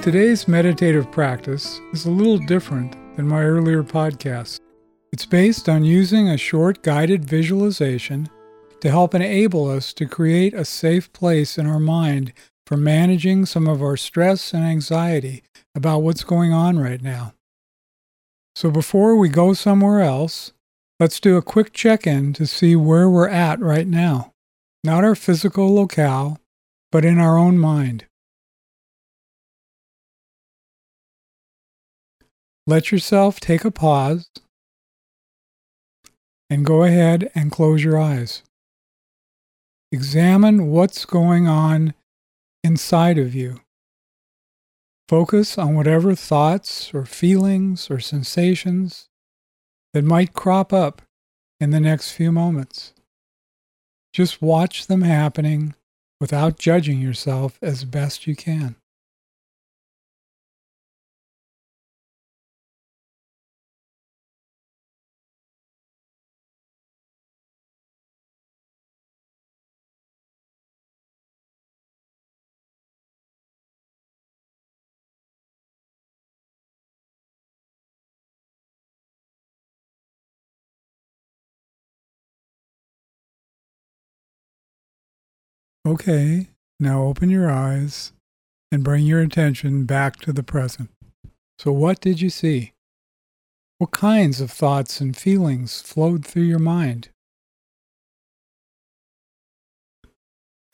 Today's meditative practice is a little different than my earlier podcasts. It's based on using a short guided visualization to help enable us to create a safe place in our mind for managing some of our stress and anxiety about what's going on right now. So before we go somewhere else, let's do a quick check in to see where we're at right now. Not our physical locale, but in our own mind. Let yourself take a pause and go ahead and close your eyes. Examine what's going on inside of you. Focus on whatever thoughts or feelings or sensations that might crop up in the next few moments. Just watch them happening without judging yourself as best you can. Okay, now open your eyes and bring your attention back to the present. So, what did you see? What kinds of thoughts and feelings flowed through your mind?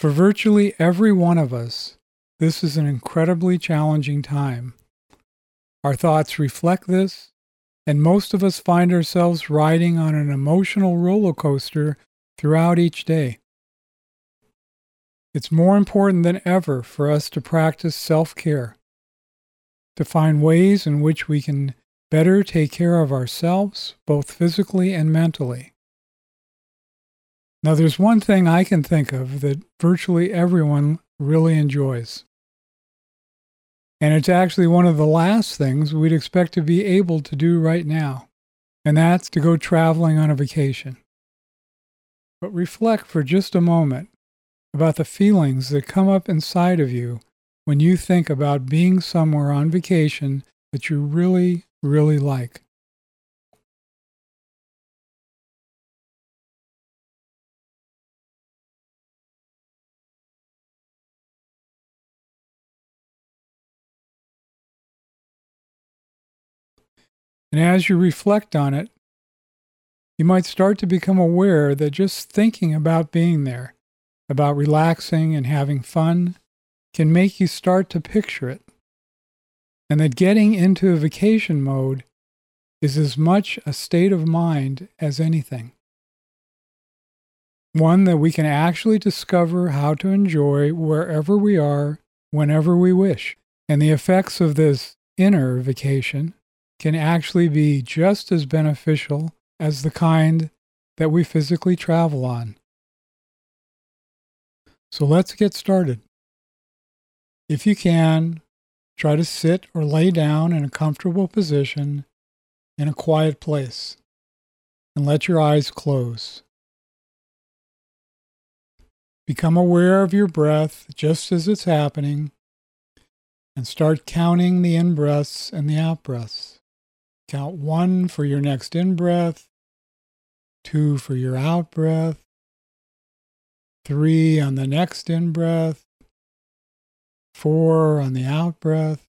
For virtually every one of us, this is an incredibly challenging time. Our thoughts reflect this, and most of us find ourselves riding on an emotional roller coaster throughout each day. It's more important than ever for us to practice self care, to find ways in which we can better take care of ourselves, both physically and mentally. Now, there's one thing I can think of that virtually everyone really enjoys. And it's actually one of the last things we'd expect to be able to do right now, and that's to go traveling on a vacation. But reflect for just a moment about the feelings that come up inside of you when you think about being somewhere on vacation that you really, really like. And as you reflect on it, you might start to become aware that just thinking about being there about relaxing and having fun can make you start to picture it. And that getting into a vacation mode is as much a state of mind as anything. One that we can actually discover how to enjoy wherever we are, whenever we wish. And the effects of this inner vacation can actually be just as beneficial as the kind that we physically travel on. So let's get started. If you can, try to sit or lay down in a comfortable position in a quiet place and let your eyes close. Become aware of your breath just as it's happening and start counting the in breaths and the out breaths. Count one for your next in breath, two for your out breath, three on the next in breath, four on the out breath,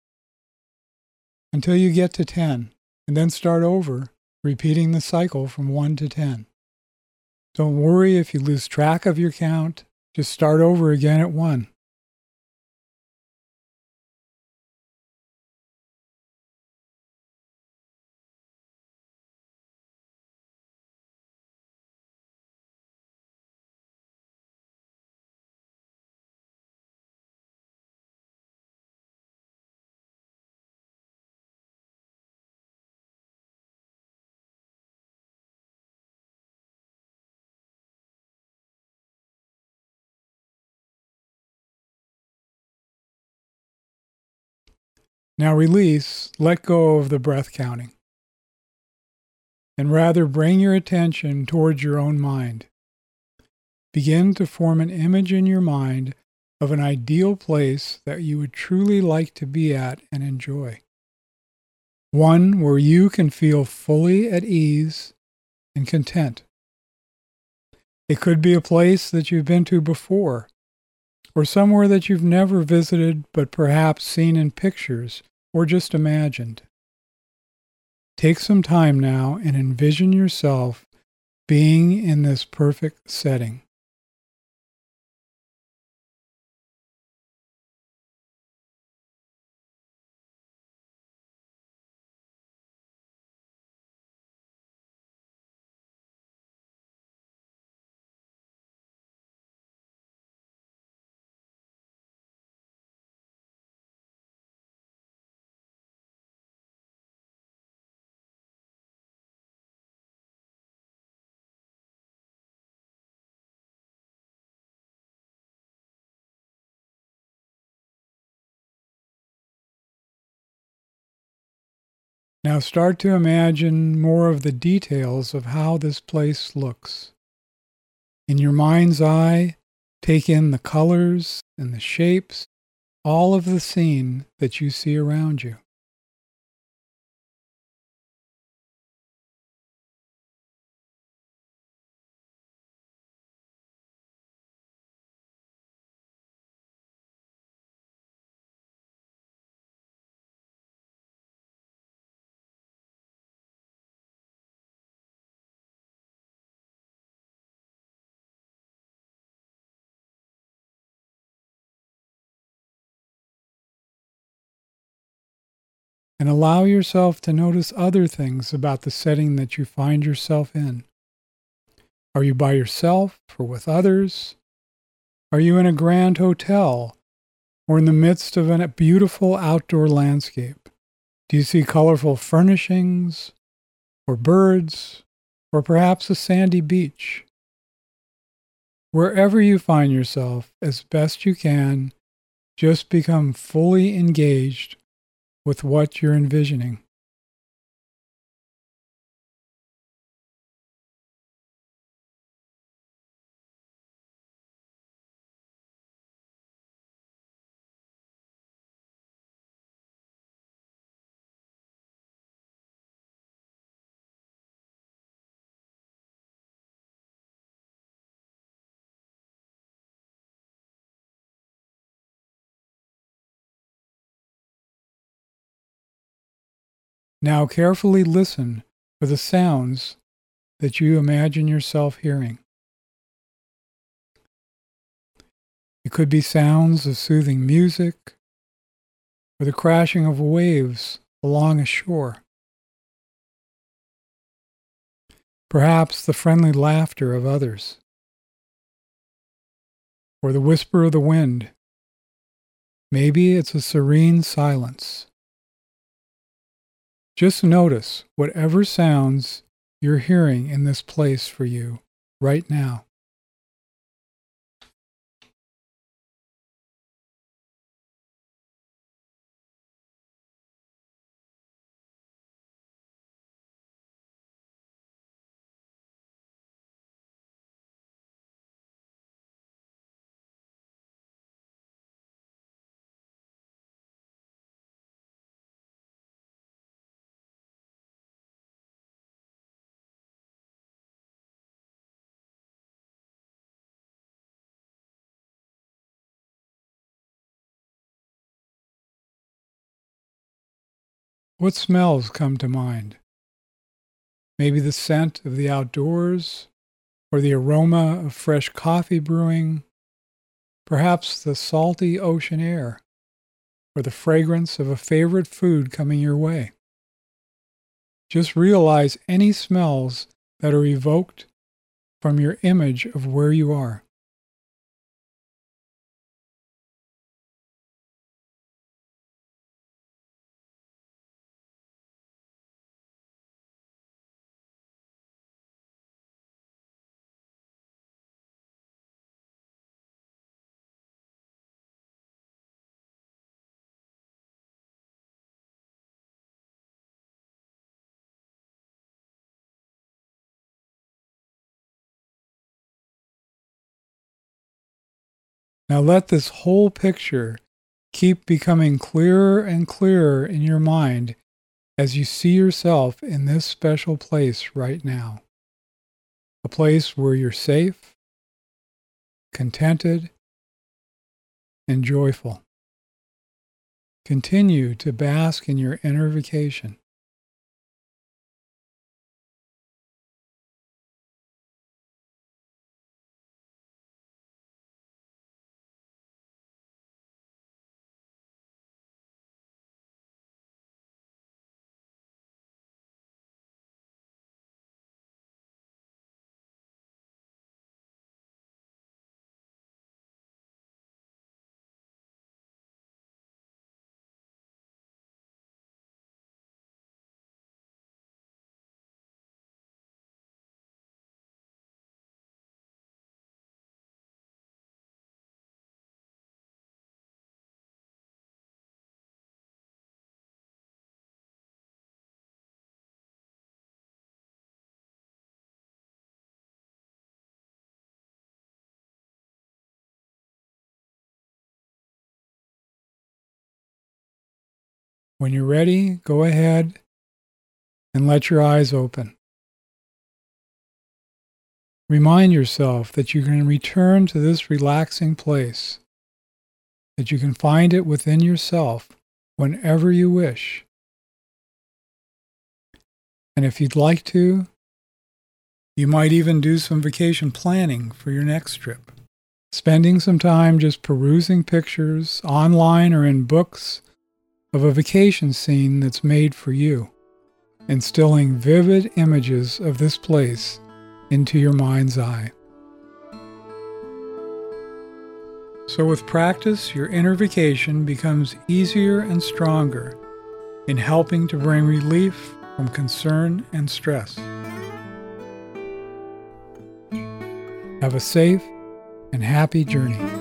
until you get to 10, and then start over, repeating the cycle from 1 to 10. Don't worry if you lose track of your count, just start over again at 1. Now release, let go of the breath counting, and rather bring your attention towards your own mind. Begin to form an image in your mind of an ideal place that you would truly like to be at and enjoy. One where you can feel fully at ease and content. It could be a place that you've been to before, or somewhere that you've never visited but perhaps seen in pictures or just imagined. Take some time now and envision yourself being in this perfect setting. Now start to imagine more of the details of how this place looks. In your mind's eye, take in the colors and the shapes, all of the scene that you see around you. And allow yourself to notice other things about the setting that you find yourself in. Are you by yourself or with others? Are you in a grand hotel or in the midst of a beautiful outdoor landscape? Do you see colorful furnishings or birds or perhaps a sandy beach? Wherever you find yourself, as best you can, just become fully engaged with what you're envisioning. Now carefully listen for the sounds that you imagine yourself hearing. It could be sounds of soothing music or the crashing of waves along a shore. Perhaps the friendly laughter of others or the whisper of the wind. Maybe it's a serene silence. Just notice whatever sounds you're hearing in this place for you right now. What smells come to mind? Maybe the scent of the outdoors, or the aroma of fresh coffee brewing, perhaps the salty ocean air, or the fragrance of a favorite food coming your way. Just realize any smells that are evoked from your image of where you are. Now let this whole picture keep becoming clearer and clearer in your mind as you see yourself in this special place right now. A place where you're safe, contented, and joyful. Continue to bask in your inner vacation. When you're ready, go ahead and let your eyes open. Remind yourself that you can return to this relaxing place, that you can find it within yourself whenever you wish. And if you'd like to, you might even do some vacation planning for your next trip. Spending some time just perusing pictures online or in books of a vacation scene that's made for you, instilling vivid images of this place into your mind's eye. So, with practice, your inner vacation becomes easier and stronger in helping to bring relief from concern and stress. Have a safe and happy journey.